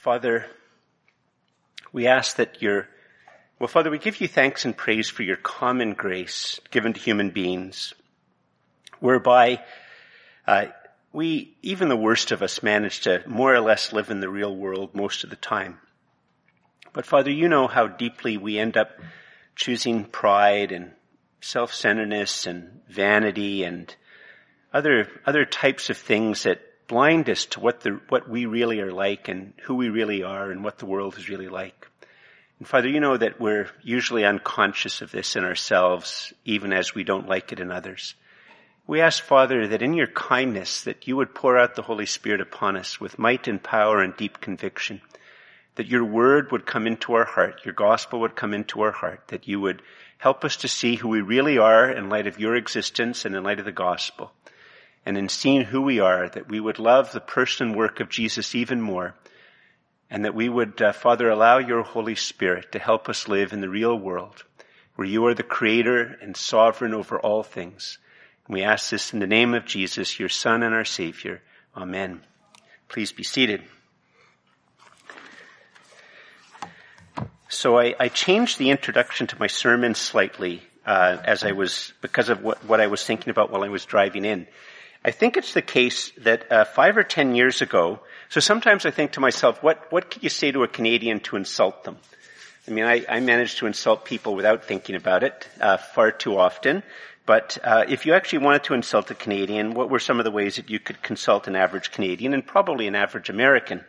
Father, we ask that your, well, Father, we give you thanks and praise for your common grace given to human beings, whereby uh, we, even the worst of us, manage to more or less live in the real world most of the time. But Father, you know how deeply we end up choosing pride and self-centeredness and vanity and other, other types of things that blind us to what the, what we really are like and who we really are and what the world is really like. And Father, you know that we're usually unconscious of this in ourselves, even as we don't like it in others. We ask, Father, that in your kindness, that you would pour out the Holy Spirit upon us with might and power and deep conviction, that your word would come into our heart, your gospel would come into our heart, that you would help us to see who we really are in light of your existence and in light of the gospel. And in seeing who we are, that we would love the person work of Jesus even more, and that we would, uh, Father, allow your Holy Spirit to help us live in the real world, where you are the creator and sovereign over all things. And we ask this in the name of Jesus, your Son and our Savior. Amen. Please be seated. So I, I changed the introduction to my sermon slightly uh, as I was because of what, what I was thinking about while I was driving in. I think it's the case that uh, five or ten years ago. So sometimes I think to myself, what what could you say to a Canadian to insult them? I mean, I, I manage to insult people without thinking about it uh, far too often. But uh, if you actually wanted to insult a Canadian, what were some of the ways that you could consult an average Canadian and probably an average American?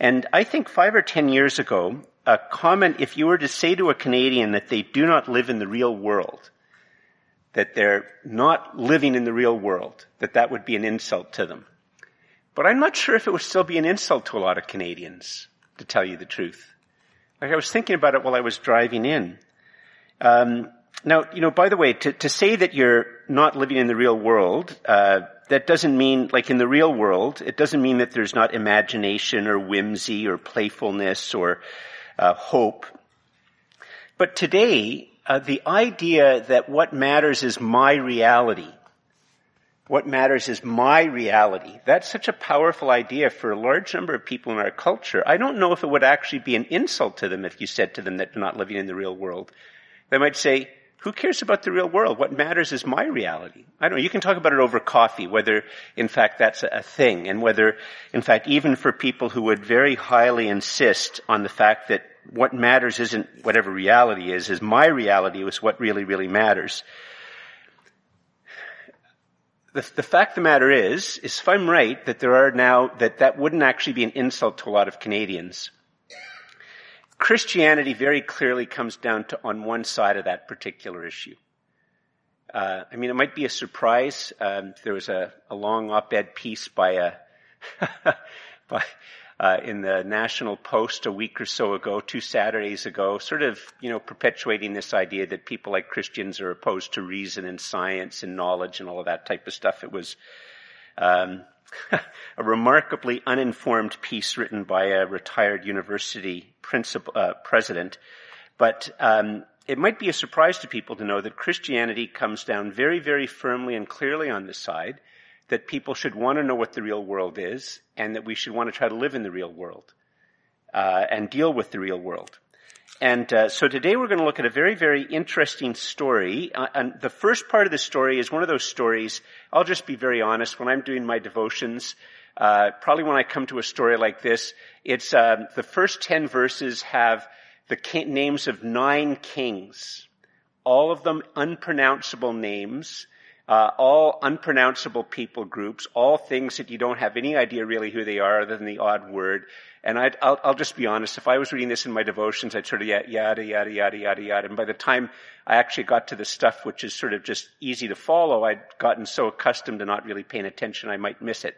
And I think five or ten years ago, a comment, if you were to say to a Canadian that they do not live in the real world, that they're not living in the real world, that that would be an insult to them. But I'm not sure if it would still be an insult to a lot of Canadians, to tell you the truth. Like I was thinking about it while I was driving in. Um, now, you know, by the way, to, to say that you're not living in the real world, uh, that doesn't mean, like in the real world, it doesn't mean that there's not imagination or whimsy or playfulness or uh, hope. But today, uh, the idea that what matters is my reality, what matters is my reality, that's such a powerful idea for a large number of people in our culture. I don't know if it would actually be an insult to them if you said to them that they're not living in the real world. They might say, who cares about the real world? What matters is my reality. I don't know. You can talk about it over coffee, whether in fact that's a thing, and whether in fact even for people who would very highly insist on the fact that what matters isn't whatever reality is, is my reality is what really, really matters. The, the fact of the matter is, is if I'm right, that there are now, that that wouldn't actually be an insult to a lot of Canadians. Christianity very clearly comes down to on one side of that particular issue. Uh, I mean, it might be a surprise. Um, there was a, a long op-ed piece by a by uh, in the National Post a week or so ago, two Saturdays ago, sort of you know perpetuating this idea that people like Christians are opposed to reason and science and knowledge and all of that type of stuff. It was um, a remarkably uninformed piece written by a retired university principal, uh, president, but um, it might be a surprise to people to know that Christianity comes down very, very firmly and clearly on this side that people should want to know what the real world is and that we should want to try to live in the real world uh, and deal with the real world. And uh, so today we're going to look at a very, very interesting story. Uh, and the first part of the story is one of those stories. I'll just be very honest. When I'm doing my devotions, uh, probably when I come to a story like this, it's uh, the first ten verses have the names of nine kings, all of them unpronounceable names. Uh, all unpronounceable people groups, all things that you don't have any idea really who they are other than the odd word. And i will just be honest, if I was reading this in my devotions, I'd sort of yada, yada, yada, yada, yada. And by the time I actually got to the stuff which is sort of just easy to follow, I'd gotten so accustomed to not really paying attention I might miss it.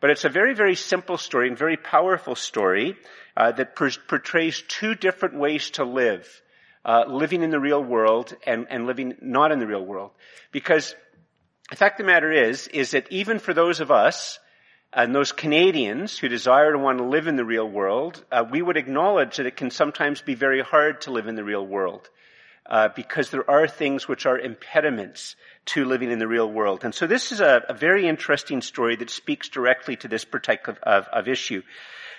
But it's a very, very simple story and very powerful story uh, that per- portrays two different ways to live. Uh, living in the real world and, and living not in the real world. Because the fact of the matter is, is that even for those of us, and those Canadians who desire to want to live in the real world, uh, we would acknowledge that it can sometimes be very hard to live in the real world. Uh, because there are things which are impediments to living in the real world. And so this is a, a very interesting story that speaks directly to this particular of, of issue.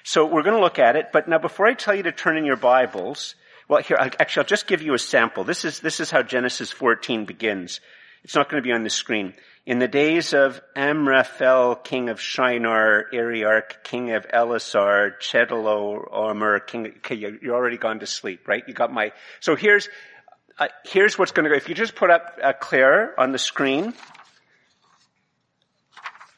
So we're going to look at it, but now before I tell you to turn in your Bibles, well here, actually I'll just give you a sample. This is, this is how Genesis 14 begins. It's not going to be on the screen. In the days of Amraphel, king of Shinar, Arioch, king of Elasar, Chedorlaomer, king, okay, you're already gone to sleep, right? You got my, so here's, uh, here's what's going to go. If you just put up uh, Claire on the screen,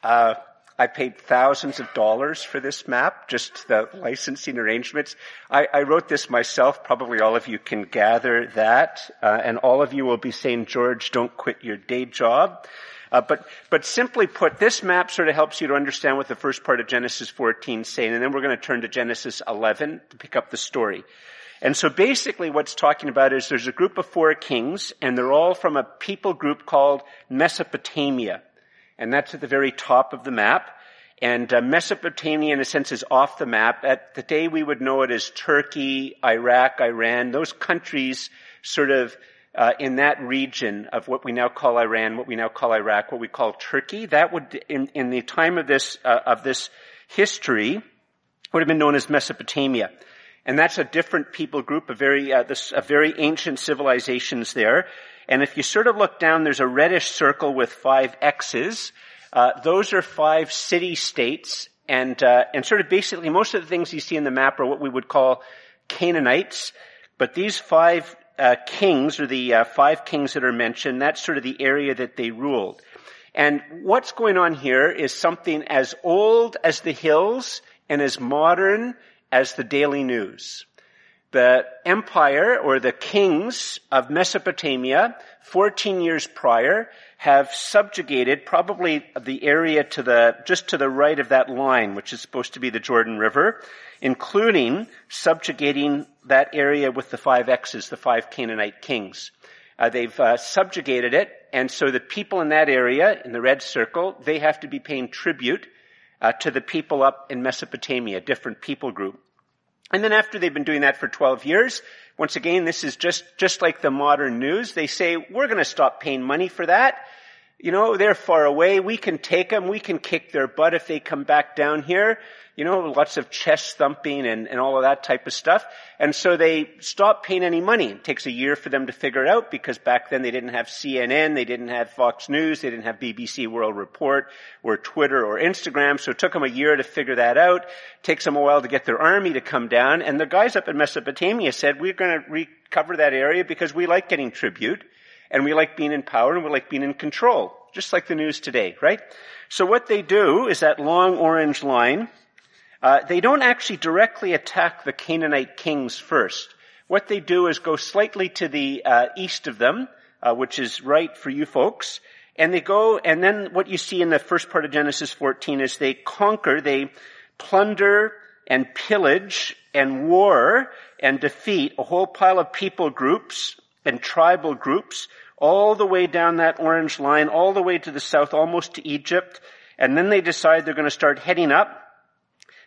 uh, I paid thousands of dollars for this map, just the licensing arrangements. I, I wrote this myself. Probably all of you can gather that, uh, and all of you will be saying, "George, don't quit your day job." Uh, but, but simply put, this map sort of helps you to understand what the first part of Genesis 14 is saying, and then we're going to turn to Genesis 11 to pick up the story. And so basically what's talking about is there's a group of four kings, and they're all from a people group called Mesopotamia. And that's at the very top of the map. And uh, Mesopotamia, in a sense, is off the map. At the day we would know it as Turkey, Iraq, Iran, those countries sort of uh, in that region of what we now call Iran, what we now call Iraq, what we call Turkey, that would, in, in the time of this, uh, of this history, would have been known as Mesopotamia. And that's a different people group, a very, uh, this, a very ancient civilizations there. And if you sort of look down, there's a reddish circle with five X's. Uh, those are five city-states, and uh, and sort of basically most of the things you see in the map are what we would call Canaanites. But these five uh, kings, or the uh, five kings that are mentioned, that's sort of the area that they ruled. And what's going on here is something as old as the hills and as modern as the daily news. The empire or the kings of Mesopotamia, 14 years prior, have subjugated probably the area to the, just to the right of that line, which is supposed to be the Jordan River, including subjugating that area with the five X's, the five Canaanite kings. Uh, they've uh, subjugated it, and so the people in that area, in the red circle, they have to be paying tribute uh, to the people up in Mesopotamia, different people group. And then after they've been doing that for 12 years, once again, this is just, just like the modern news. They say, we're going to stop paying money for that. You know, they're far away. We can take them. We can kick their butt if they come back down here you know, lots of chest thumping and, and all of that type of stuff. And so they stop paying any money. It takes a year for them to figure it out because back then they didn't have CNN, they didn't have Fox News, they didn't have BBC World Report or Twitter or Instagram. So it took them a year to figure that out. It takes them a while to get their army to come down. And the guys up in Mesopotamia said, we're going to recover that area because we like getting tribute and we like being in power and we like being in control. Just like the news today, right? So what they do is that long orange line, uh, they don't actually directly attack the Canaanite kings first. What they do is go slightly to the uh, east of them, uh, which is right for you folks, and they go, and then what you see in the first part of Genesis 14 is they conquer, they plunder and pillage and war and defeat a whole pile of people groups and tribal groups all the way down that orange line, all the way to the south, almost to Egypt. And then they decide they're going to start heading up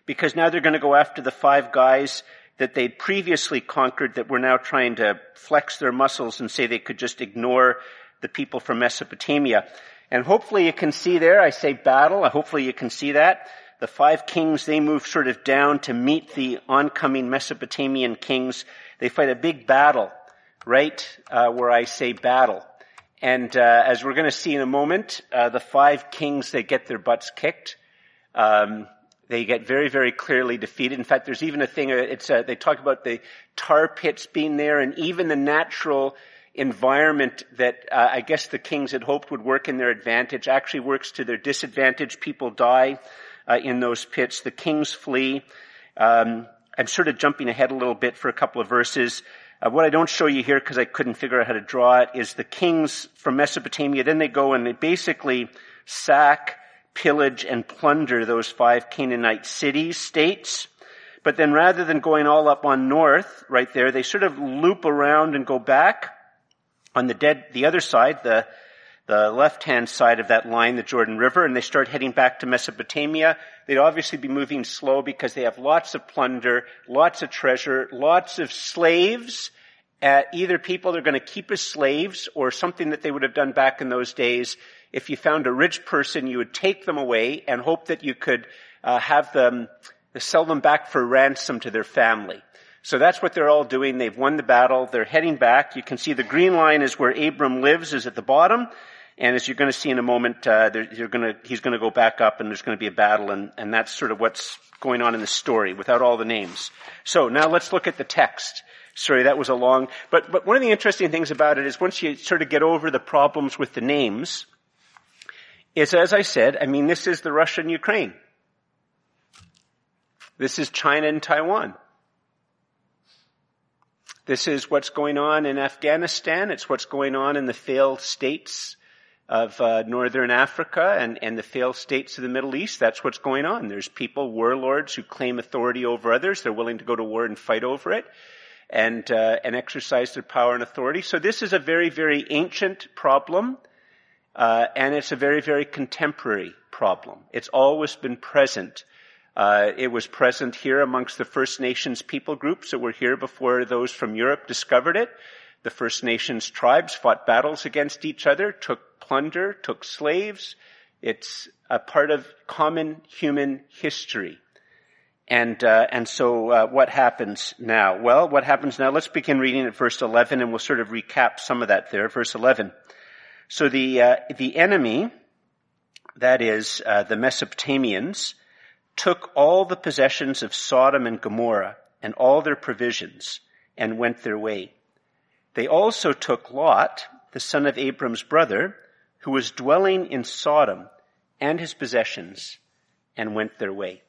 because now they're going to go after the five guys that they'd previously conquered that were now trying to flex their muscles and say they could just ignore the people from Mesopotamia. And hopefully you can see there, I say battle, hopefully you can see that. The five kings, they move sort of down to meet the oncoming Mesopotamian kings. They fight a big battle, right, uh, where I say battle. And uh, as we're going to see in a moment, uh, the five kings, they get their butts kicked. Um, they get very, very clearly defeated. In fact, there's even a thing, uh, it's a, uh, they talk about the tar pits being there and even the natural environment that uh, I guess the kings had hoped would work in their advantage actually works to their disadvantage. People die uh, in those pits. The kings flee. Um, I'm sort of jumping ahead a little bit for a couple of verses. Uh, what I don't show you here because I couldn't figure out how to draw it is the kings from Mesopotamia. Then they go and they basically sack pillage and plunder those five Canaanite cities, states. But then rather than going all up on north, right there, they sort of loop around and go back on the dead, the other side, the, the left-hand side of that line, the Jordan River, and they start heading back to Mesopotamia. They'd obviously be moving slow because they have lots of plunder, lots of treasure, lots of slaves, uh, either people they're going to keep as slaves or something that they would have done back in those days if you found a rich person, you would take them away and hope that you could uh, have them sell them back for ransom to their family. So that's what they're all doing. They've won the battle. They're heading back. You can see the green line is where Abram lives, is at the bottom. And as you're going to see in a moment, uh, to, he's going to go back up, and there's going to be a battle, and, and that's sort of what's going on in the story, without all the names. So now let's look at the text. Sorry, that was a long. But but one of the interesting things about it is once you sort of get over the problems with the names, is as I said, I mean this is the Russia and Ukraine. This is China and Taiwan. This is what's going on in Afghanistan. It's what's going on in the failed states of uh, northern Africa and, and the failed states of the Middle East. That's what's going on. There's people, warlords, who claim authority over others. They're willing to go to war and fight over it and uh, and exercise their power and authority. So this is a very very ancient problem, uh, and it's a very very contemporary problem. It's always been present uh, it was present here amongst the First Nations people groups that were here before those from Europe discovered it. The First Nations tribes fought battles against each other, took plunder, took slaves. It's a part of common human history. And uh, and so uh, what happens now? Well, what happens now? Let's begin reading at verse 11, and we'll sort of recap some of that there. Verse 11. So the uh, the enemy, that is uh, the Mesopotamians, took all the possessions of Sodom and Gomorrah and all their provisions and went their way. They also took Lot, the son of Abram's brother, who was dwelling in Sodom and his possessions and went their way.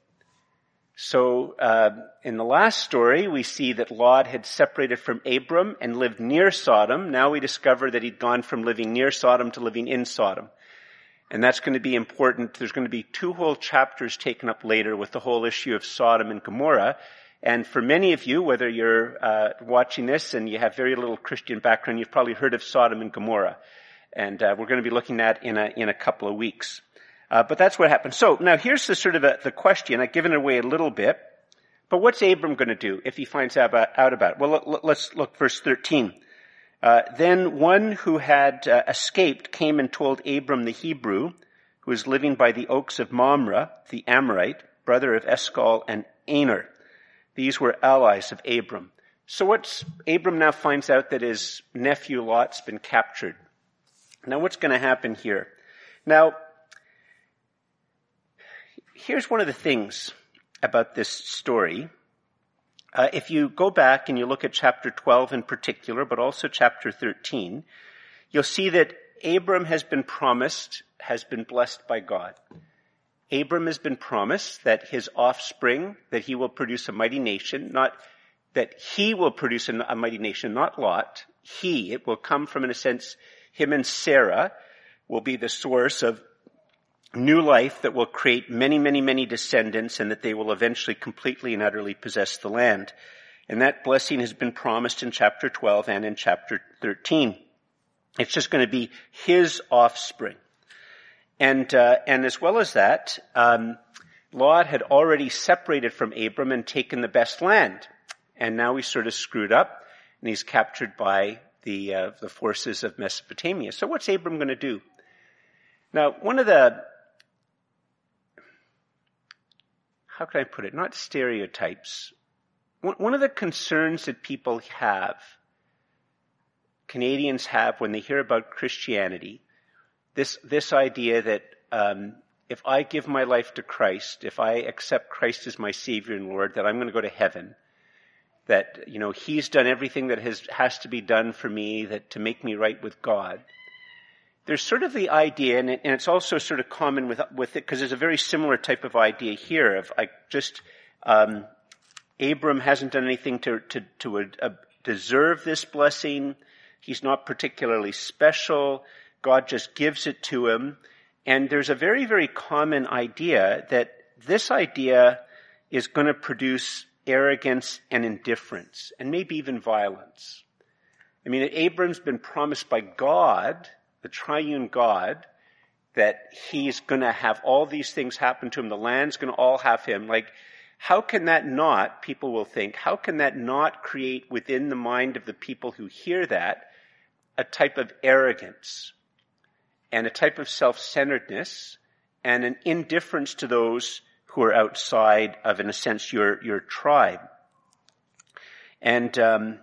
So, uh, in the last story, we see that Lot had separated from Abram and lived near Sodom. Now we discover that he'd gone from living near Sodom to living in Sodom. And that's going to be important. There's going to be two whole chapters taken up later with the whole issue of Sodom and Gomorrah. And for many of you, whether you're uh, watching this and you have very little Christian background, you've probably heard of Sodom and Gomorrah. And uh, we're going to be looking at in a in a couple of weeks. Uh, but that's what happened. So now here's the sort of a, the question. I've given it away a little bit. But what's Abram going to do if he finds out about, out about it? Well, let's look verse 13. Uh, then one who had uh, escaped came and told Abram the Hebrew, who was living by the oaks of Mamre, the Amorite, brother of Eshcol and Aner. These were allies of Abram. So what's, Abram now finds out that his nephew Lot's been captured. Now what's going to happen here? Now, here's one of the things about this story uh, if you go back and you look at chapter 12 in particular, but also chapter 13, you'll see that Abram has been promised, has been blessed by God. Abram has been promised that his offspring, that he will produce a mighty nation, not that he will produce a mighty nation, not Lot. He, it will come from, in a sense, him and Sarah will be the source of new life that will create many, many, many descendants and that they will eventually completely and utterly possess the land. And that blessing has been promised in chapter 12 and in chapter 13. It's just going to be his offspring. And, uh, and as well as that, um, Lot had already separated from Abram and taken the best land. And now he's sort of screwed up and he's captured by the, uh, the forces of Mesopotamia. So what's Abram going to do? Now, one of the how can I put it? Not stereotypes. One of the concerns that people have, Canadians have when they hear about Christianity, this, this idea that um, if I give my life to Christ, if I accept Christ as my Savior and Lord, that I'm going to go to heaven. That, you know, He's done everything that has, has to be done for me that to make me right with God there's sort of the idea, and, it, and it's also sort of common with, with it, because there's a very similar type of idea here of like just, um, Abram hasn't done anything to, to, to uh, deserve this blessing. He's not particularly special. God just gives it to him. And there's a very, very common idea that this idea is going to produce arrogance and indifference, and maybe even violence. I mean, Abram's been promised by God the triune God, that he's going to have all these things happen to him. The land's going to all have him. Like, how can that not, people will think, how can that not create within the mind of the people who hear that a type of arrogance and a type of self-centeredness and an indifference to those who are outside of, in a sense, your, your tribe. And um,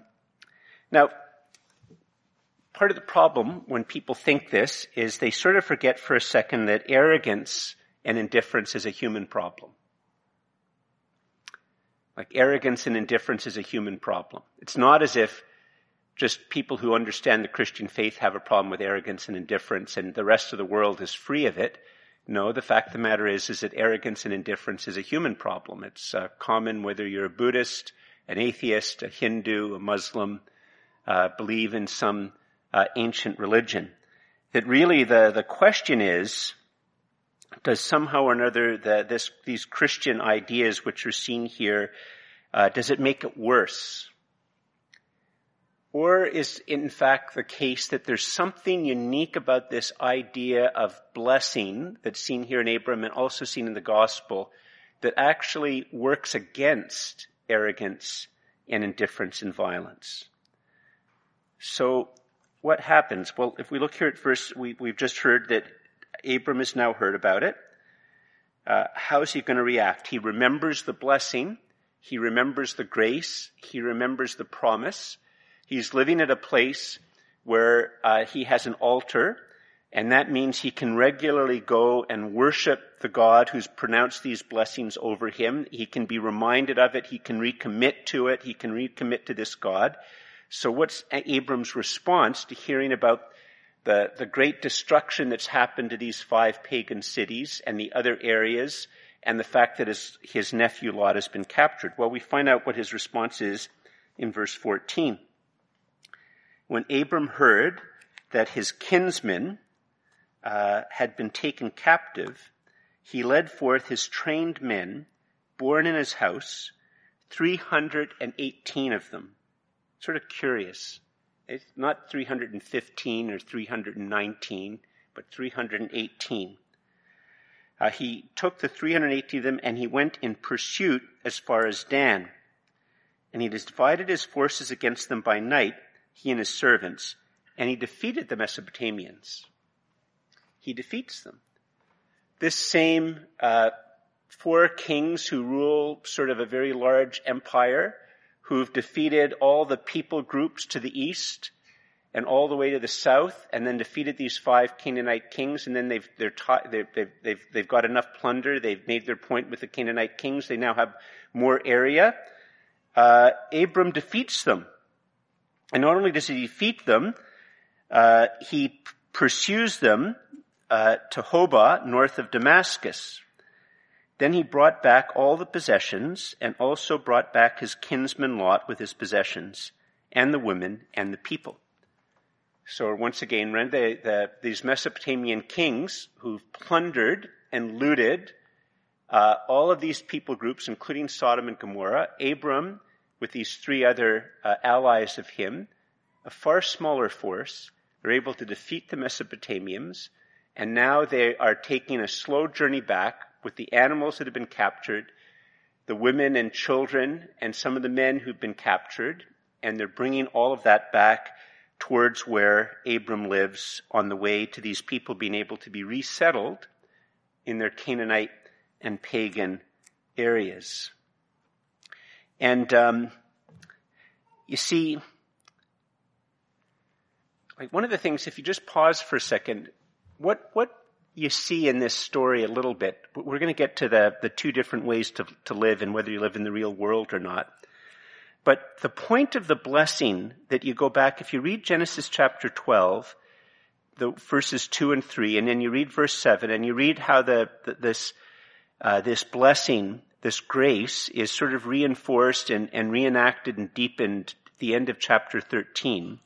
now, part of the problem when people think this is they sort of forget for a second that arrogance and indifference is a human problem. Like arrogance and indifference is a human problem. It's not as if just people who understand the Christian faith have a problem with arrogance and indifference and the rest of the world is free of it. No, the fact of the matter is, is that arrogance and indifference is a human problem. It's uh, common whether you're a Buddhist, an atheist, a Hindu, a Muslim, uh, believe in some uh, ancient religion. That really the, the question is, does somehow or another the, this, these Christian ideas which are seen here, uh, does it make it worse? Or is in fact the case that there's something unique about this idea of blessing that's seen here in Abram and also seen in the gospel that actually works against arrogance and indifference and violence? So what happens? Well, if we look here at verse, we, have just heard that Abram has now heard about it. Uh, how is he going to react? He remembers the blessing. He remembers the grace. He remembers the promise. He's living at a place where uh, he has an altar, and that means he can regularly go and worship the God who's pronounced these blessings over him. He can be reminded of it. He can recommit to it. He can recommit to this God. So what's Abram's response to hearing about the, the great destruction that's happened to these five pagan cities and the other areas and the fact that his, his nephew Lot has been captured? Well, we find out what his response is in verse 14. When Abram heard that his kinsmen uh, had been taken captive, he led forth his trained men, born in his house, 318 of them sort of curious. It's not 315 or 319, but 318. Uh, he took the 380 of them and he went in pursuit as far as Dan. And he divided his forces against them by night, he and his servants, and he defeated the Mesopotamians. He defeats them. This same uh, four kings who rule sort of a very large empire who've defeated all the people groups to the east and all the way to the south, and then defeated these five Canaanite kings, and then they've taught, they've, they've, they've, they've got enough plunder, they've made their point with the Canaanite kings, they now have more area. Uh, Abram defeats them. And not only does he defeat them, uh, he pursues them uh, to Hobah, north of Damascus. Then he brought back all the possessions and also brought back his kinsman Lot with his possessions and the women and the people. So once again, the, the, these Mesopotamian kings who've plundered and looted uh, all of these people groups, including Sodom and Gomorrah, Abram with these three other uh, allies of him, a far smaller force, They're able to defeat the Mesopotamians, and now they are taking a slow journey back with the animals that have been captured, the women and children, and some of the men who've been captured, and they're bringing all of that back towards where Abram lives on the way to these people being able to be resettled in their Canaanite and pagan areas. And um, you see, like one of the things, if you just pause for a second, what what you see in this story a little bit. We're going to get to the, the two different ways to, to live and whether you live in the real world or not. But the point of the blessing that you go back, if you read Genesis chapter 12, the verses 2 and 3, and then you read verse 7, and you read how the, the this, uh, this blessing, this grace is sort of reinforced and, and reenacted and deepened at the end of chapter 13.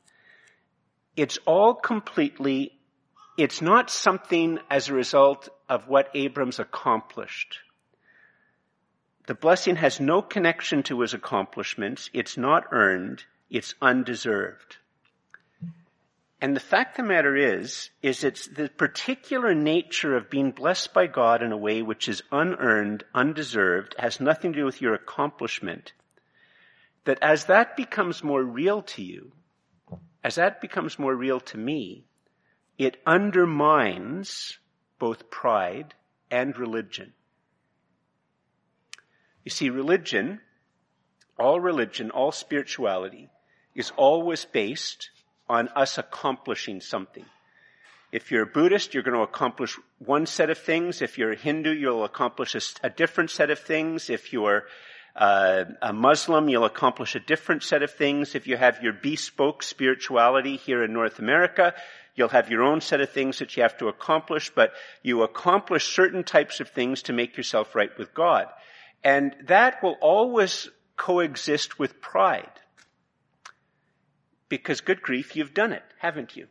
It's all completely it's not something as a result of what Abram's accomplished. The blessing has no connection to his accomplishments. It's not earned. It's undeserved. And the fact of the matter is, is it's the particular nature of being blessed by God in a way which is unearned, undeserved, has nothing to do with your accomplishment, that as that becomes more real to you, as that becomes more real to me, it undermines both pride and religion. You see, religion, all religion, all spirituality is always based on us accomplishing something. If you're a Buddhist, you're going to accomplish one set of things. If you're a Hindu, you'll accomplish a, a different set of things. If you're uh, a Muslim, you'll accomplish a different set of things. If you have your bespoke spirituality here in North America, you'll have your own set of things that you have to accomplish, but you accomplish certain types of things to make yourself right with God. And that will always coexist with pride. Because good grief, you've done it, haven't you?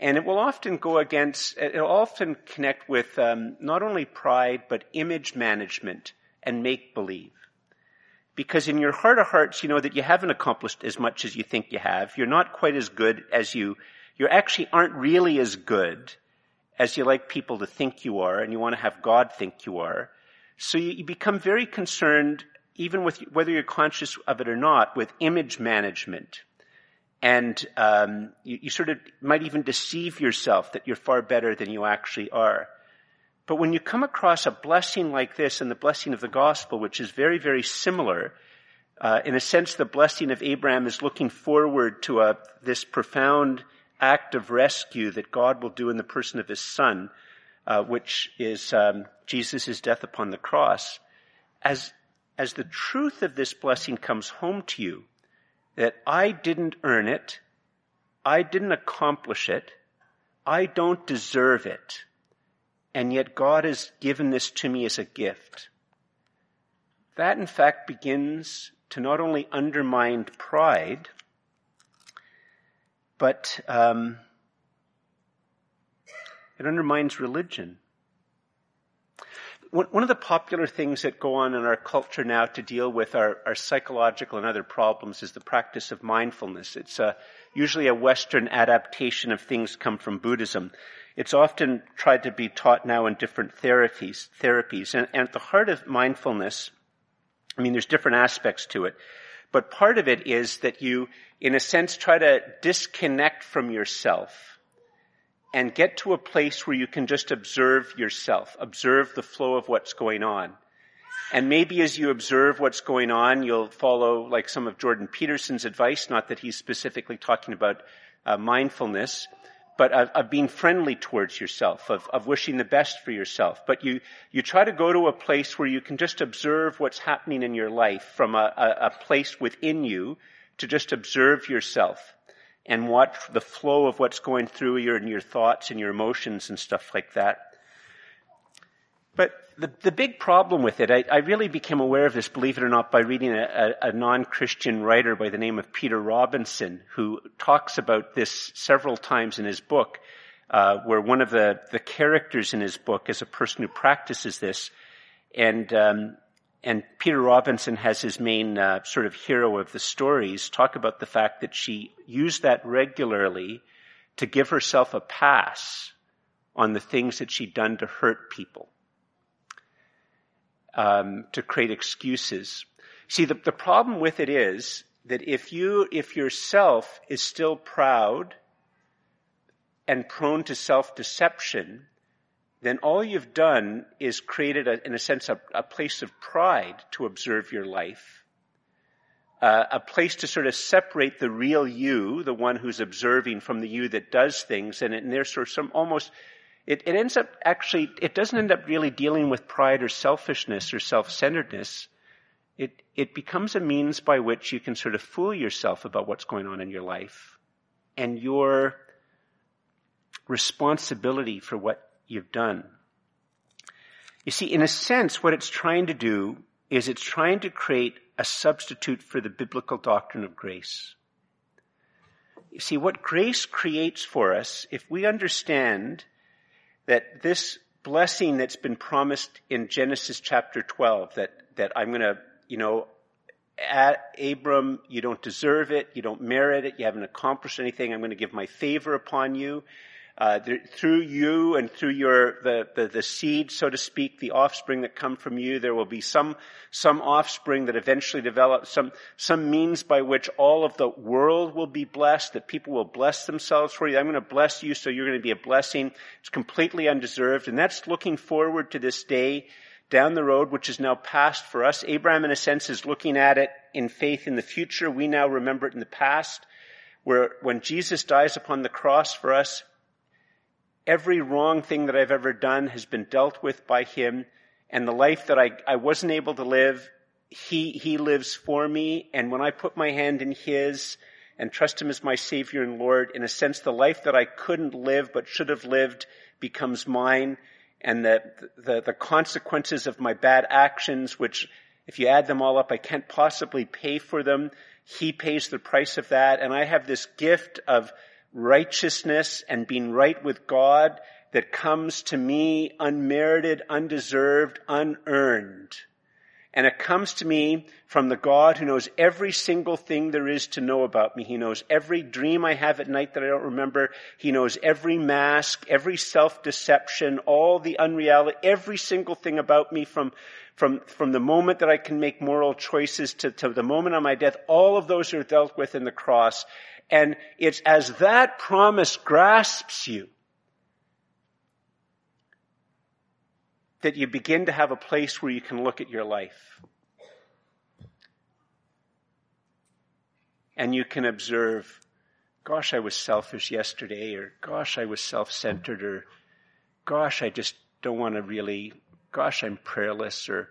And it will often go against, it'll often connect with um, not only pride, but image management and make believe. Because in your heart of hearts, you know that you haven't accomplished as much as you think you have. You're not quite as good as you, you actually aren't really as good as you like people to think you are, and you want to have God think you are. So you, you become very concerned, even with whether you're conscious of it or not, with image management and um, you, you sort of might even deceive yourself that you're far better than you actually are. But when you come across a blessing like this and the blessing of the gospel, which is very, very similar, uh, in a sense, the blessing of Abraham is looking forward to a, this profound act of rescue that God will do in the person of his son, uh, which is um, Jesus' death upon the cross. As, as the truth of this blessing comes home to you, that I didn't earn it. I didn't accomplish it. I don't deserve it. And yet God has given this to me as a gift. That in fact begins to not only undermine pride, but um, it undermines religion one of the popular things that go on in our culture now to deal with our, our psychological and other problems is the practice of mindfulness. It's a, usually a Western adaptation of things come from Buddhism. It's often tried to be taught now in different therapies, therapies. And, and at the heart of mindfulness, I mean, there's different aspects to it, but part of it is that you, in a sense, try to disconnect from yourself and get to a place where you can just observe yourself, observe the flow of what's going on. And maybe as you observe what's going on, you'll follow like some of Jordan Peterson's advice, not that he's specifically talking about uh, mindfulness, but of, of, being friendly towards yourself, of, of wishing the best for yourself. But you, you try to go to a place where you can just observe what's happening in your life from a, a, a place within you to just observe yourself and watch the flow of what's going through you and your thoughts and your emotions and stuff like that. But the, the big problem with it, I, I really became aware of this, believe it or not, by reading a, a, a non-Christian writer by the name of Peter Robinson, who talks about this several times in his book, uh, where one of the, the characters in his book is a person who practices this. And um, and Peter Robinson has his main uh, sort of hero of the stories talk about the fact that she used that regularly to give herself a pass on the things that she'd done to hurt people, um, to create excuses. See, the, the problem with it is that if you, if yourself is still proud and prone to self-deception, then all you've done is created, a, in a sense, a, a, place of pride to observe your life, uh, a place to sort of separate the real you, the one who's observing, from the you that does things, and, it, and there's sort of some almost, it, it ends up actually, it doesn't end up really dealing with pride or selfishness or self-centeredness. It, it becomes a means by which you can sort of fool yourself about what's going on in your life and your responsibility for what you've done. You see, in a sense, what it's trying to do is it's trying to create a substitute for the biblical doctrine of grace. You see, what grace creates for us, if we understand that this blessing that's been promised in Genesis chapter 12, that, that I'm gonna, you know, Abram, you don't deserve it, you don't merit it, you haven't accomplished anything, I'm gonna give my favor upon you. Uh, through you and through your the, the, the seed, so to speak, the offspring that come from you, there will be some some offspring that eventually develop some some means by which all of the world will be blessed. That people will bless themselves for you. I'm going to bless you, so you're going to be a blessing. It's completely undeserved, and that's looking forward to this day down the road, which is now past for us. Abraham, in a sense, is looking at it in faith in the future. We now remember it in the past, where when Jesus dies upon the cross for us, every wrong thing that I've ever done has been dealt with by him, and the life that I, I wasn't able to live, he, he lives for me, and when I put my hand in his, and trust him as my savior and Lord, in a sense, the life that I couldn't live but should have lived becomes mine and the, the, the consequences of my bad actions, which if you add them all up, I can't possibly pay for them. He pays the price of that. And I have this gift of righteousness and being right with God that comes to me unmerited, undeserved, unearned. And it comes to me from the God who knows every single thing there is to know about me. He knows every dream I have at night that I don't remember. He knows every mask, every self-deception, all the unreality, every single thing about me from, from, from the moment that I can make moral choices to, to the moment of my death. All of those are dealt with in the cross. And it's as that promise grasps you that you begin to have a place where you can look at your life. And you can observe, gosh, I was selfish yesterday, or gosh, I was self-centered, or gosh, I just don't want to really, gosh, I'm prayerless, or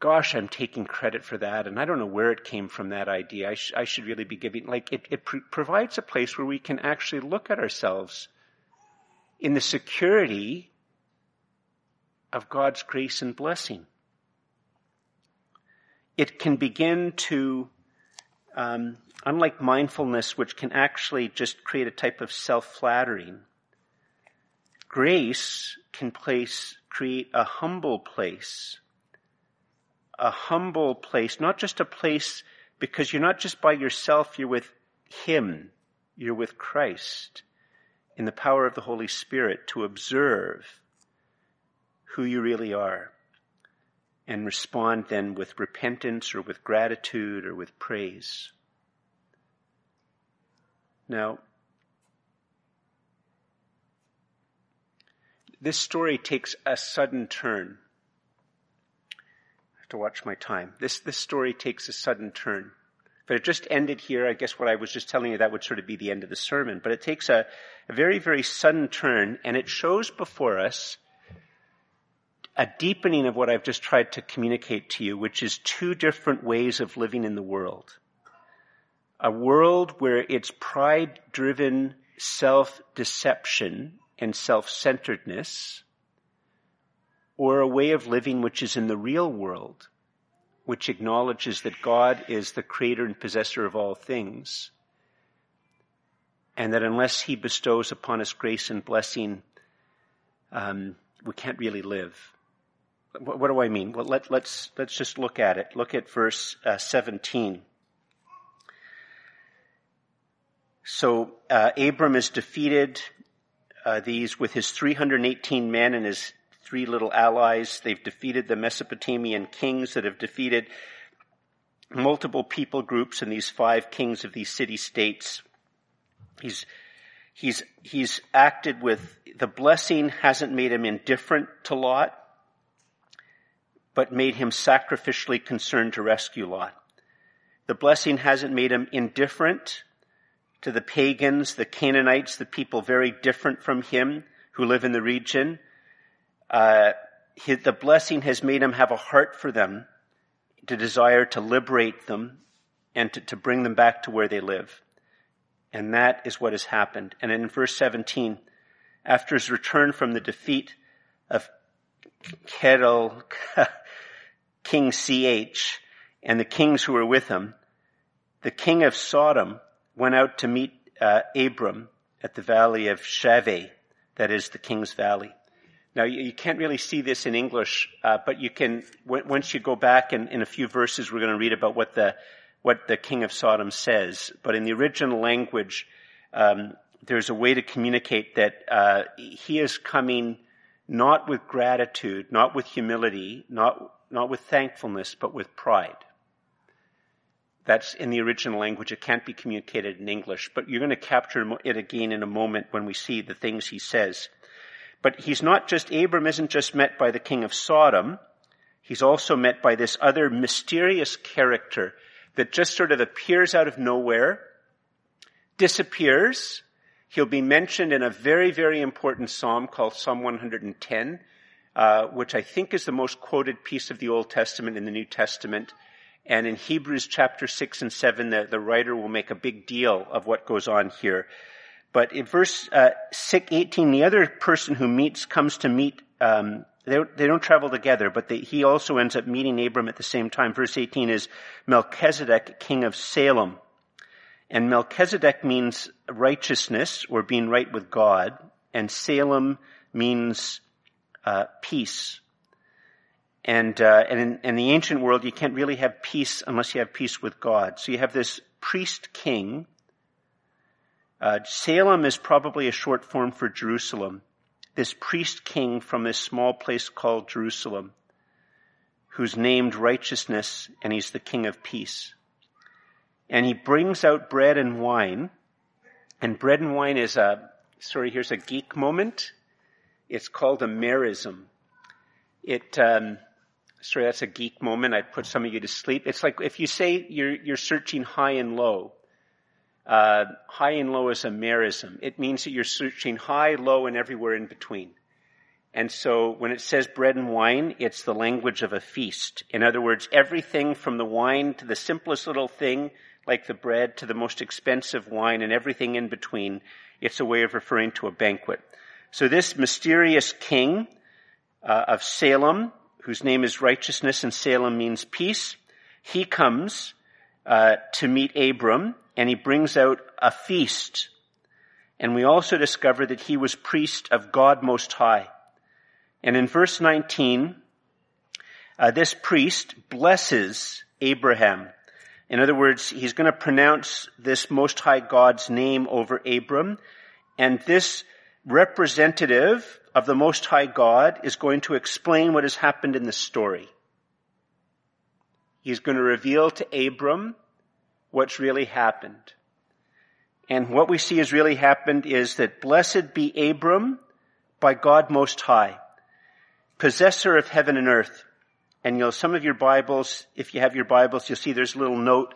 gosh, I'm taking credit for that, and I don't know where it came from, that idea. I, sh- I should really be giving, like, it, it pr- provides a place where we can actually look at ourselves in the security of God's grace and blessing. It can begin to, um, unlike mindfulness, which can actually just create a type of self-flattering, grace can place, create a humble place. A humble place, not just a place because you're not just by yourself, you're with Him. You're with Christ in the power of the Holy Spirit to observe who you really are and respond then with repentance or with gratitude or with praise. Now, this story takes a sudden turn. Have to watch my time. This, this story takes a sudden turn. But it just ended here, I guess what I was just telling you, that would sort of be the end of the sermon. But it takes a, a very, very sudden turn, and it shows before us a deepening of what I've just tried to communicate to you, which is two different ways of living in the world. A world where it's pride driven self deception and self centeredness, or a way of living which is in the real world, which acknowledges that God is the creator and possessor of all things, and that unless He bestows upon us grace and blessing, um, we can't really live. What, what do I mean? Well, let, let's, let's just look at it. Look at verse uh, 17. So uh, Abram is defeated. Uh, these with his 318 men and his three little allies. They've defeated the Mesopotamian kings that have defeated multiple people groups and these five kings of these city states. He's he's he's acted with the blessing hasn't made him indifferent to Lot but made him sacrificially concerned to rescue Lot. The blessing hasn't made him indifferent to the pagans, the Canaanites, the people very different from him who live in the region. Uh, the blessing has made him have a heart for them, to desire to liberate them and to, to bring them back to where they live. And that is what has happened. And in verse 17, after his return from the defeat of Kedal, King CH and the kings who were with him, the king of Sodom went out to meet uh, Abram at the valley of Shaveh, that is the king's valley. Now you, can't really see this in English, uh, but you can w- once you go back in, in a few verses, we're going to read about what the what the king of Sodom says. But in the original language, um, there's a way to communicate that uh, he is coming not with gratitude, not with humility, not not with thankfulness, but with pride. That's in the original language. It can't be communicated in English, but you're going to capture it again in a moment when we see the things he says. But he's not just, Abram isn't just met by the king of Sodom. He's also met by this other mysterious character that just sort of appears out of nowhere, disappears. He'll be mentioned in a very, very important psalm called Psalm 110, uh, which I think is the most quoted piece of the Old Testament in the New Testament. And in Hebrews chapter 6 and 7, the, the writer will make a big deal of what goes on here. But in verse uh, 18, the other person who meets comes to meet, um, they, they, don't travel together, but they, he also ends up meeting Abram at the same time. Verse 18 is Melchizedek, king of Salem. And Melchizedek means righteousness or being right with God, and Salem means uh, peace. And, uh, and in, in, the ancient world, you can't really have peace unless you have peace with God. So you have this priest king. Uh, Salem is probably a short form for Jerusalem. This priest king from this small place called Jerusalem, who's named righteousness, and he's the king of peace. And he brings out bread and wine, and bread and wine is a, sorry, here's a geek moment. It's called a merism. It, um, sorry, that's a geek moment. I put some of you to sleep. It's like if you say you're, you're searching high and low. Uh, high and low is a merism. It means that you're searching high, low, and everywhere in between. And so when it says bread and wine, it's the language of a feast. In other words, everything from the wine to the simplest little thing, like the bread, to the most expensive wine and everything in between, it's a way of referring to a banquet. So this mysterious king uh, of Salem whose name is righteousness and Salem means peace, he comes uh, to meet Abram and he brings out a feast. And we also discover that he was priest of God Most High. And in verse 19, uh, this priest blesses Abraham. In other words, he's going to pronounce this Most High God's name over Abram. And this representative of the Most High God is going to explain what has happened in the story. He's going to reveal to Abram what's really happened. And what we see has really happened is that blessed be Abram by God Most High, possessor of heaven and earth. And you'll, some of your Bibles, if you have your Bibles, you'll see there's a little note.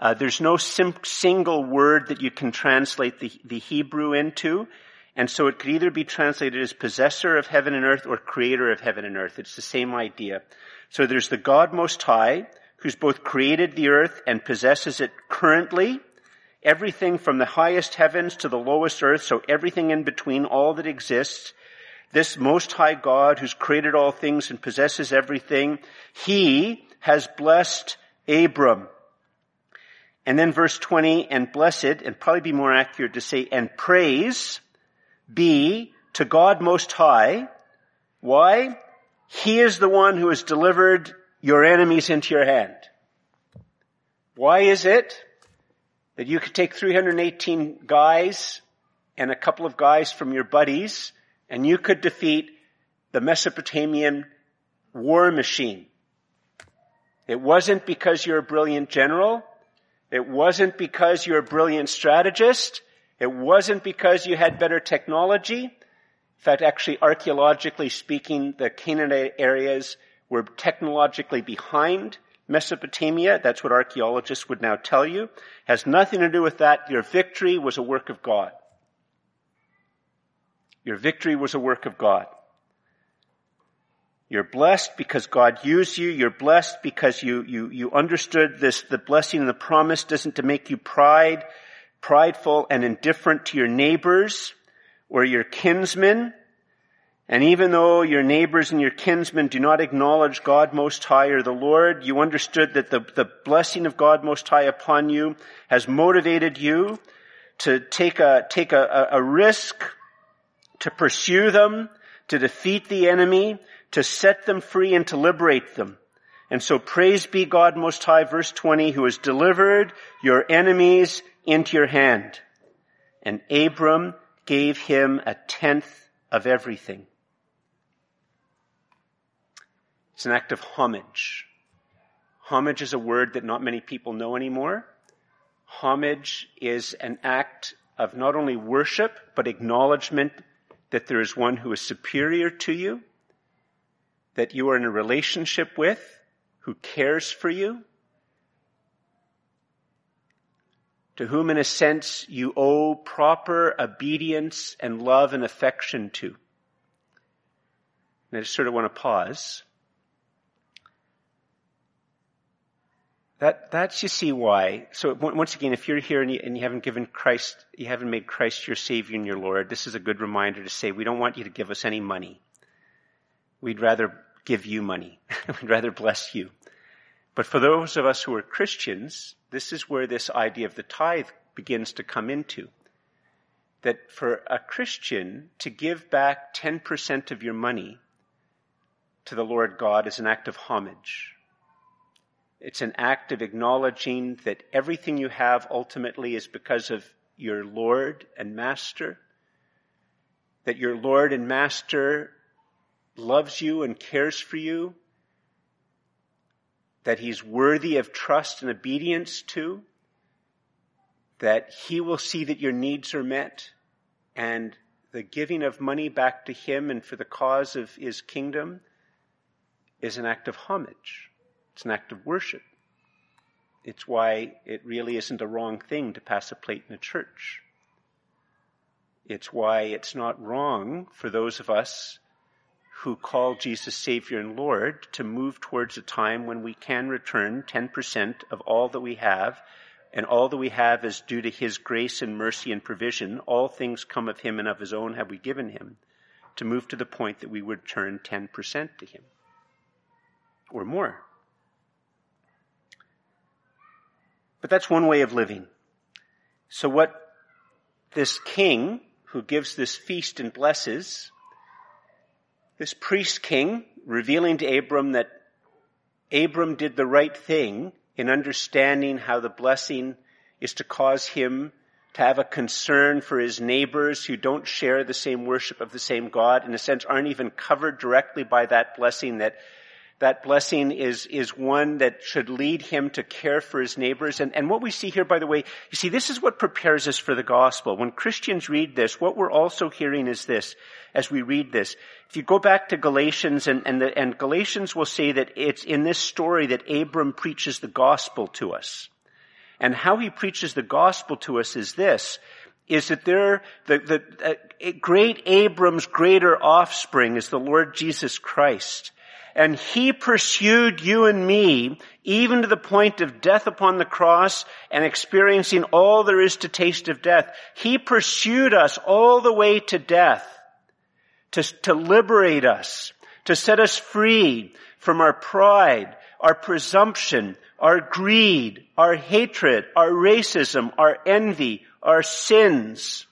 Uh, there's no sim- single word that you can translate the, the Hebrew into. And so it could either be translated as possessor of heaven and earth or creator of heaven and earth. It's the same idea. So there's the God Most High, who's both created the earth and possesses it currently. Everything from the highest heavens to the lowest earth, so everything in between, all that exists. This Most High God who's created all things and possesses everything, He has blessed Abram. And then verse 20, and blessed, and probably be more accurate to say, and praise, be to God Most High. Why? He is the one who has delivered your enemies into your hand. Why is it that you could take 318 guys and a couple of guys from your buddies and you could defeat the Mesopotamian war machine? It wasn't because you're a brilliant general. It wasn't because you're a brilliant strategist. It wasn't because you had better technology. In fact, actually, archaeologically speaking, the Canaanite areas were technologically behind Mesopotamia. That's what archaeologists would now tell you. Has nothing to do with that. Your victory was a work of God. Your victory was a work of God. You're blessed because God used you. You're blessed because you, you, you understood this, the blessing and the promise doesn't to make you pride prideful and indifferent to your neighbors or your kinsmen. And even though your neighbors and your kinsmen do not acknowledge God Most High or the Lord, you understood that the, the blessing of God Most High upon you has motivated you to take a, take a, a, risk, to pursue them, to defeat the enemy, to set them free and to liberate them. And so praise be God Most High, verse 20, who has delivered your enemies into your hand. And Abram gave him a tenth of everything. It's an act of homage. Homage is a word that not many people know anymore. Homage is an act of not only worship, but acknowledgement that there is one who is superior to you, that you are in a relationship with, who cares for you, to whom in a sense you owe proper obedience and love and affection to. And I just sort of want to pause. That, that's you see why. So once again, if you're here and you, and you haven't given Christ, you haven't made Christ your Savior and your Lord, this is a good reminder to say we don't want you to give us any money. We'd rather give you money. We'd rather bless you. But for those of us who are Christians, this is where this idea of the tithe begins to come into. That for a Christian to give back 10% of your money to the Lord God is an act of homage. It's an act of acknowledging that everything you have ultimately is because of your Lord and Master, that your Lord and Master loves you and cares for you, that he's worthy of trust and obedience to, that he will see that your needs are met, and the giving of money back to him and for the cause of his kingdom is an act of homage. It's an act of worship. It's why it really isn't a wrong thing to pass a plate in a church. It's why it's not wrong for those of us who call Jesus Savior and Lord to move towards a time when we can return 10% of all that we have, and all that we have is due to His grace and mercy and provision. All things come of Him and of His own have we given Him, to move to the point that we would turn 10% to Him. Or more. But that's one way of living. So what this king who gives this feast and blesses this priest king revealing to Abram that Abram did the right thing in understanding how the blessing is to cause him to have a concern for his neighbors who don't share the same worship of the same God, in a sense aren't even covered directly by that blessing that that blessing is, is one that should lead him to care for his neighbors. And, and what we see here, by the way, you see, this is what prepares us for the gospel. When Christians read this, what we're also hearing is this, as we read this. If you go back to Galatians, and, and, the, and Galatians will say that it's in this story that Abram preaches the gospel to us. And how he preaches the gospel to us is this, is that there, the, the uh, great Abram's greater offspring is the Lord Jesus Christ. And he pursued you and me even to the point of death upon the cross and experiencing all there is to taste of death. He pursued us all the way to death to, to liberate us, to set us free from our pride, our presumption, our greed, our hatred, our racism, our envy, our sins,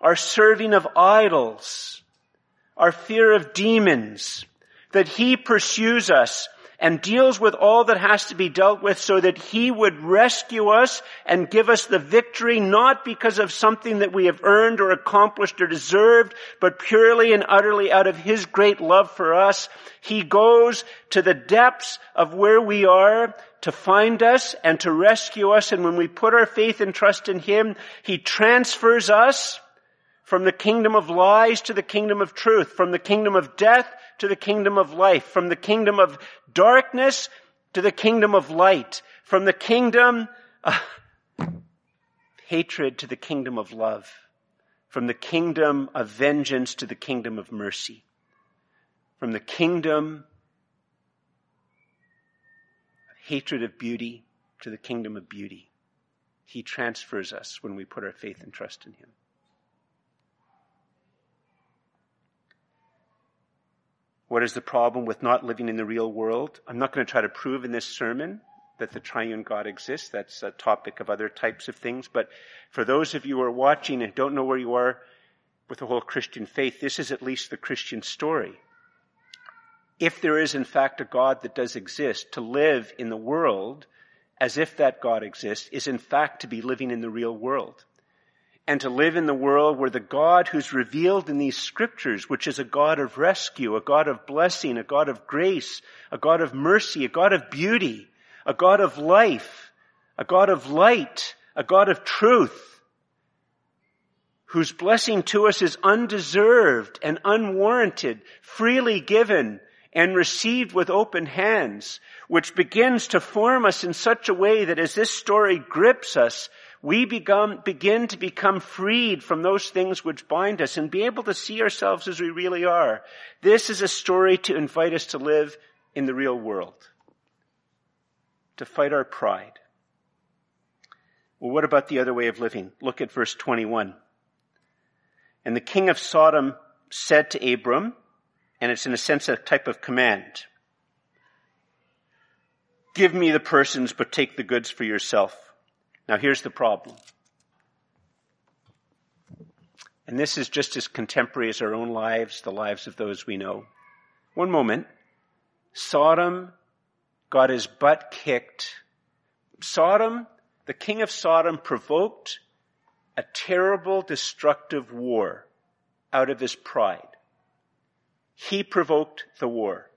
our serving of idols, our fear of demons, that He pursues us and deals with all that has to be dealt with so that He would rescue us and give us the victory not because of something that we have earned or accomplished or deserved, but purely and utterly out of His great love for us. He goes to the depths of where we are to find us and to rescue us. And when we put our faith and trust in Him, He transfers us from the kingdom of lies to the kingdom of truth, from the kingdom of death to the kingdom of life, from the kingdom of darkness to the kingdom of light, from the kingdom of hatred to the kingdom of love, from the kingdom of vengeance to the kingdom of mercy, from the kingdom of hatred of beauty to the kingdom of beauty. He transfers us when we put our faith and trust in Him. What is the problem with not living in the real world? I'm not going to try to prove in this sermon that the triune God exists. That's a topic of other types of things. But for those of you who are watching and don't know where you are with the whole Christian faith, this is at least the Christian story. If there is in fact a God that does exist, to live in the world as if that God exists is in fact to be living in the real world and to live in the world where the God who's revealed in these scriptures, which is a God of rescue, a God of blessing, a God of grace, a God of mercy, a God of beauty, a God of life, a God of light, a God of truth, whose blessing to us is undeserved and unwarranted, freely given and received with open hands, which begins to form us in such a way that as this story grips us, we become, begin to become freed from those things which bind us and be able to see ourselves as we really are. This is a story to invite us to live in the real world, to fight our pride. Well, what about the other way of living? Look at verse 21. And the king of Sodom said to Abram, and it's in a sense a type of command, give me the persons, but take the goods for yourself. Now here's the problem. And this is just as contemporary as our own lives, the lives of those we know. One moment. Sodom got his butt kicked. Sodom, the king of Sodom provoked a terrible destructive war out of his pride. He provoked the war.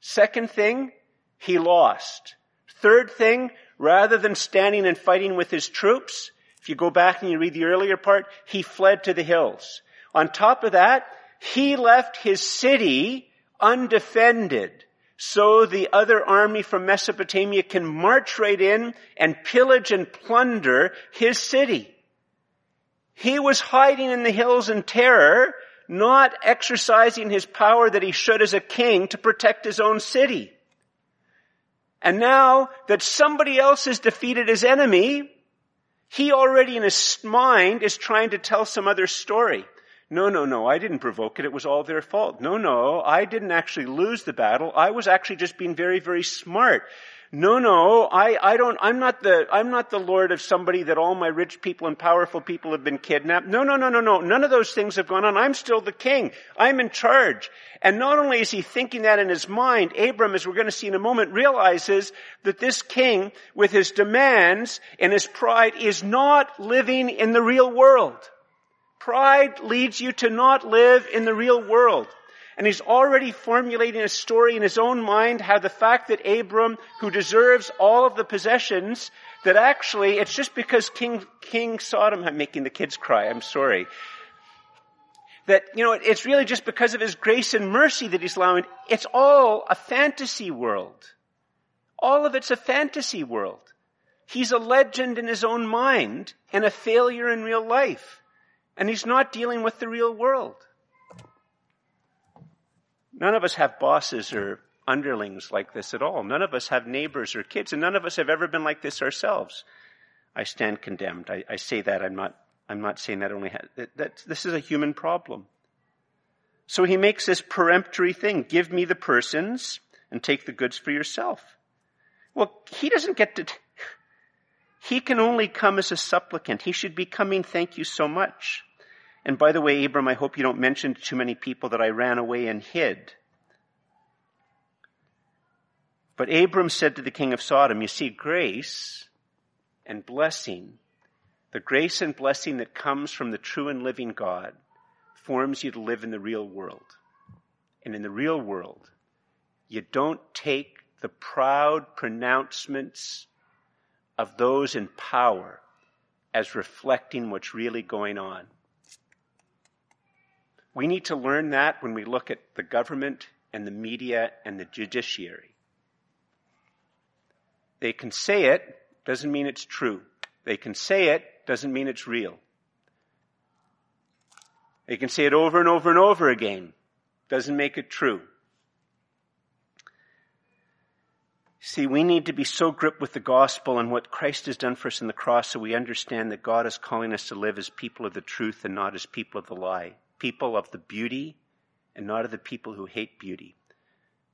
Second thing, he lost. Third thing, rather than standing and fighting with his troops, if you go back and you read the earlier part, he fled to the hills. On top of that, he left his city undefended so the other army from Mesopotamia can march right in and pillage and plunder his city. He was hiding in the hills in terror, not exercising his power that he should as a king to protect his own city. And now that somebody else has defeated his enemy, he already in his mind is trying to tell some other story. No, no, no, I didn't provoke it. It was all their fault. No, no, I didn't actually lose the battle. I was actually just being very, very smart. No, no, I, I don't, I'm not the, I'm not the Lord of somebody that all my rich people and powerful people have been kidnapped. No, no, no, no, no. None of those things have gone on. I'm still the king. I'm in charge. And not only is he thinking that in his mind, Abram, as we're going to see in a moment, realizes that this king, with his demands and his pride, is not living in the real world. Pride leads you to not live in the real world. And he's already formulating a story in his own mind how the fact that Abram, who deserves all of the possessions, that actually it's just because King, King Sodom, I'm making the kids cry, I'm sorry. That, you know, it's really just because of his grace and mercy that he's allowing. It's all a fantasy world. All of it's a fantasy world. He's a legend in his own mind and a failure in real life. And he's not dealing with the real world. None of us have bosses or underlings like this at all. None of us have neighbors or kids, and none of us have ever been like this ourselves. I stand condemned. I, I say that. I'm not, I'm not saying that only, that, that this is a human problem. So he makes this peremptory thing. Give me the persons and take the goods for yourself. Well, he doesn't get to, he can only come as a supplicant. He should be coming, thank you so much. And by the way, Abram, I hope you don't mention to too many people that I ran away and hid. But Abram said to the king of Sodom, you see, grace and blessing, the grace and blessing that comes from the true and living God forms you to live in the real world. And in the real world, you don't take the proud pronouncements of those in power as reflecting what's really going on. We need to learn that when we look at the government and the media and the judiciary. They can say it, doesn't mean it's true. They can say it, doesn't mean it's real. They can say it over and over and over again, doesn't make it true. See, we need to be so gripped with the gospel and what Christ has done for us in the cross so we understand that God is calling us to live as people of the truth and not as people of the lie people of the beauty and not of the people who hate beauty.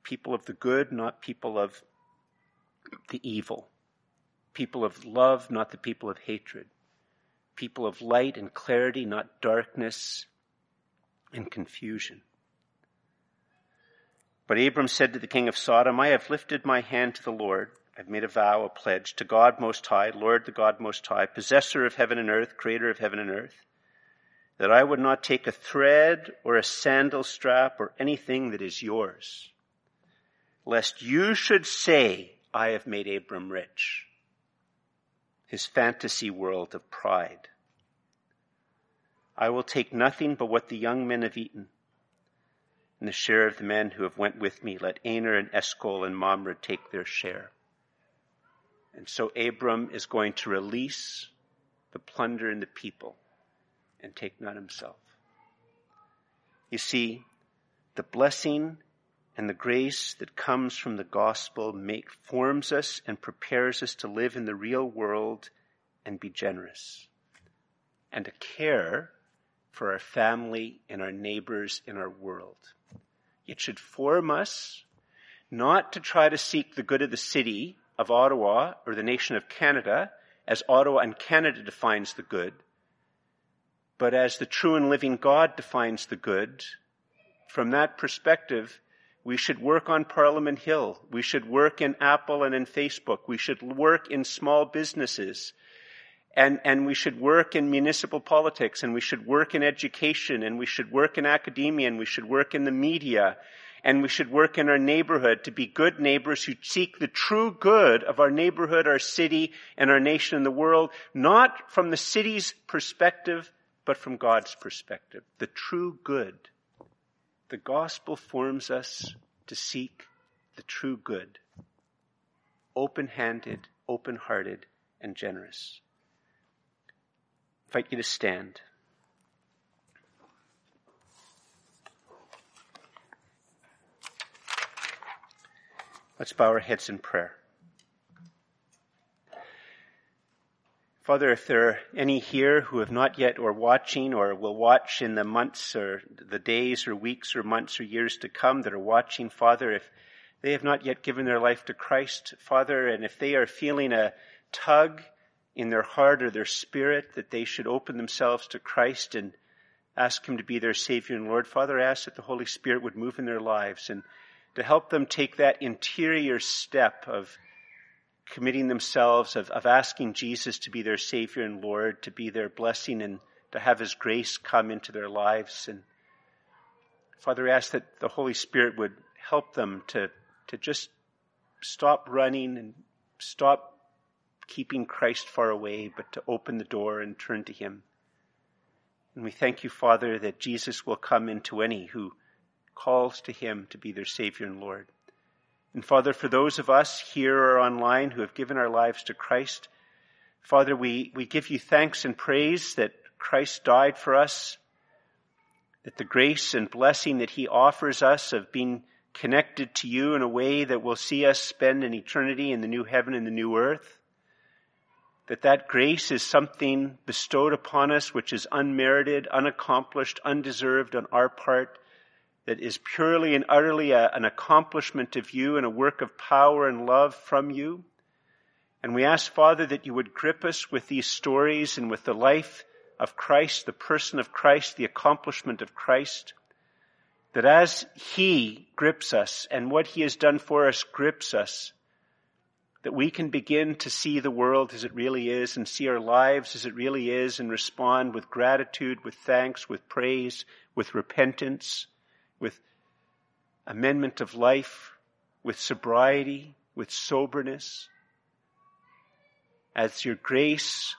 People of the good, not people of the evil. People of love, not the people of hatred. People of light and clarity, not darkness and confusion. But Abram said to the king of Sodom, I have lifted my hand to the Lord. I've made a vow, a pledge to God Most High, Lord the God Most High, possessor of heaven and earth, creator of heaven and earth that I would not take a thread or a sandal strap or anything that is yours, lest you should say, I have made Abram rich. His fantasy world of pride. I will take nothing but what the young men have eaten. And the share of the men who have went with me, let Aner and Eshcol and Mamre take their share. And so Abram is going to release the plunder and the people and take none himself. You see, the blessing and the grace that comes from the gospel make, forms us and prepares us to live in the real world and be generous and to care for our family and our neighbors in our world. It should form us not to try to seek the good of the city of Ottawa or the nation of Canada as Ottawa and Canada defines the good, but as the true and living God defines the good. From that perspective, we should work on Parliament Hill. We should work in Apple and in Facebook. We should work in small businesses. And, and we should work in municipal politics and we should work in education and we should work in academia and we should work in the media and we should work in our neighborhood to be good neighbors who seek the true good of our neighborhood, our city, and our nation and the world, not from the city's perspective, but from God's perspective. The true good the gospel forms us to seek the true good, open handed, open hearted, and generous. Invite you to stand. Let's bow our heads in prayer. Father, if there are any here who have not yet or watching or will watch in the months or the days or weeks or months or years to come that are watching, Father, if they have not yet given their life to Christ, Father, and if they are feeling a tug in their heart or their spirit that they should open themselves to Christ and ask Him to be their Savior and Lord, Father, I ask that the Holy Spirit would move in their lives and to help them take that interior step of committing themselves, of, of asking Jesus to be their Savior and Lord, to be their blessing and to have His grace come into their lives. And Father, I ask that the Holy Spirit would help them to, to just stop running and stop keeping Christ far away, but to open the door and turn to Him. And we thank you, Father, that Jesus will come into any who calls to Him to be their Savior and Lord. And Father, for those of us here or online who have given our lives to Christ, Father, we, we give you thanks and praise that Christ died for us, that the grace and blessing that he offers us of being connected to you in a way that will see us spend an eternity in the new heaven and the new earth, that that grace is something bestowed upon us which is unmerited, unaccomplished, undeserved on our part, that is purely and utterly a, an accomplishment of you and a work of power and love from you. And we ask, Father, that you would grip us with these stories and with the life of Christ, the person of Christ, the accomplishment of Christ. That as He grips us and what He has done for us grips us, that we can begin to see the world as it really is and see our lives as it really is and respond with gratitude, with thanks, with praise, with repentance, with amendment of life, with sobriety, with soberness. As your grace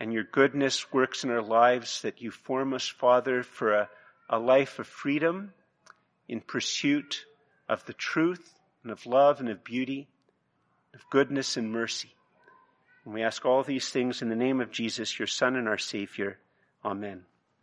and your goodness works in our lives, that you form us, Father, for a, a life of freedom in pursuit of the truth and of love and of beauty, of goodness and mercy. And we ask all these things in the name of Jesus, your Son and our Savior. Amen.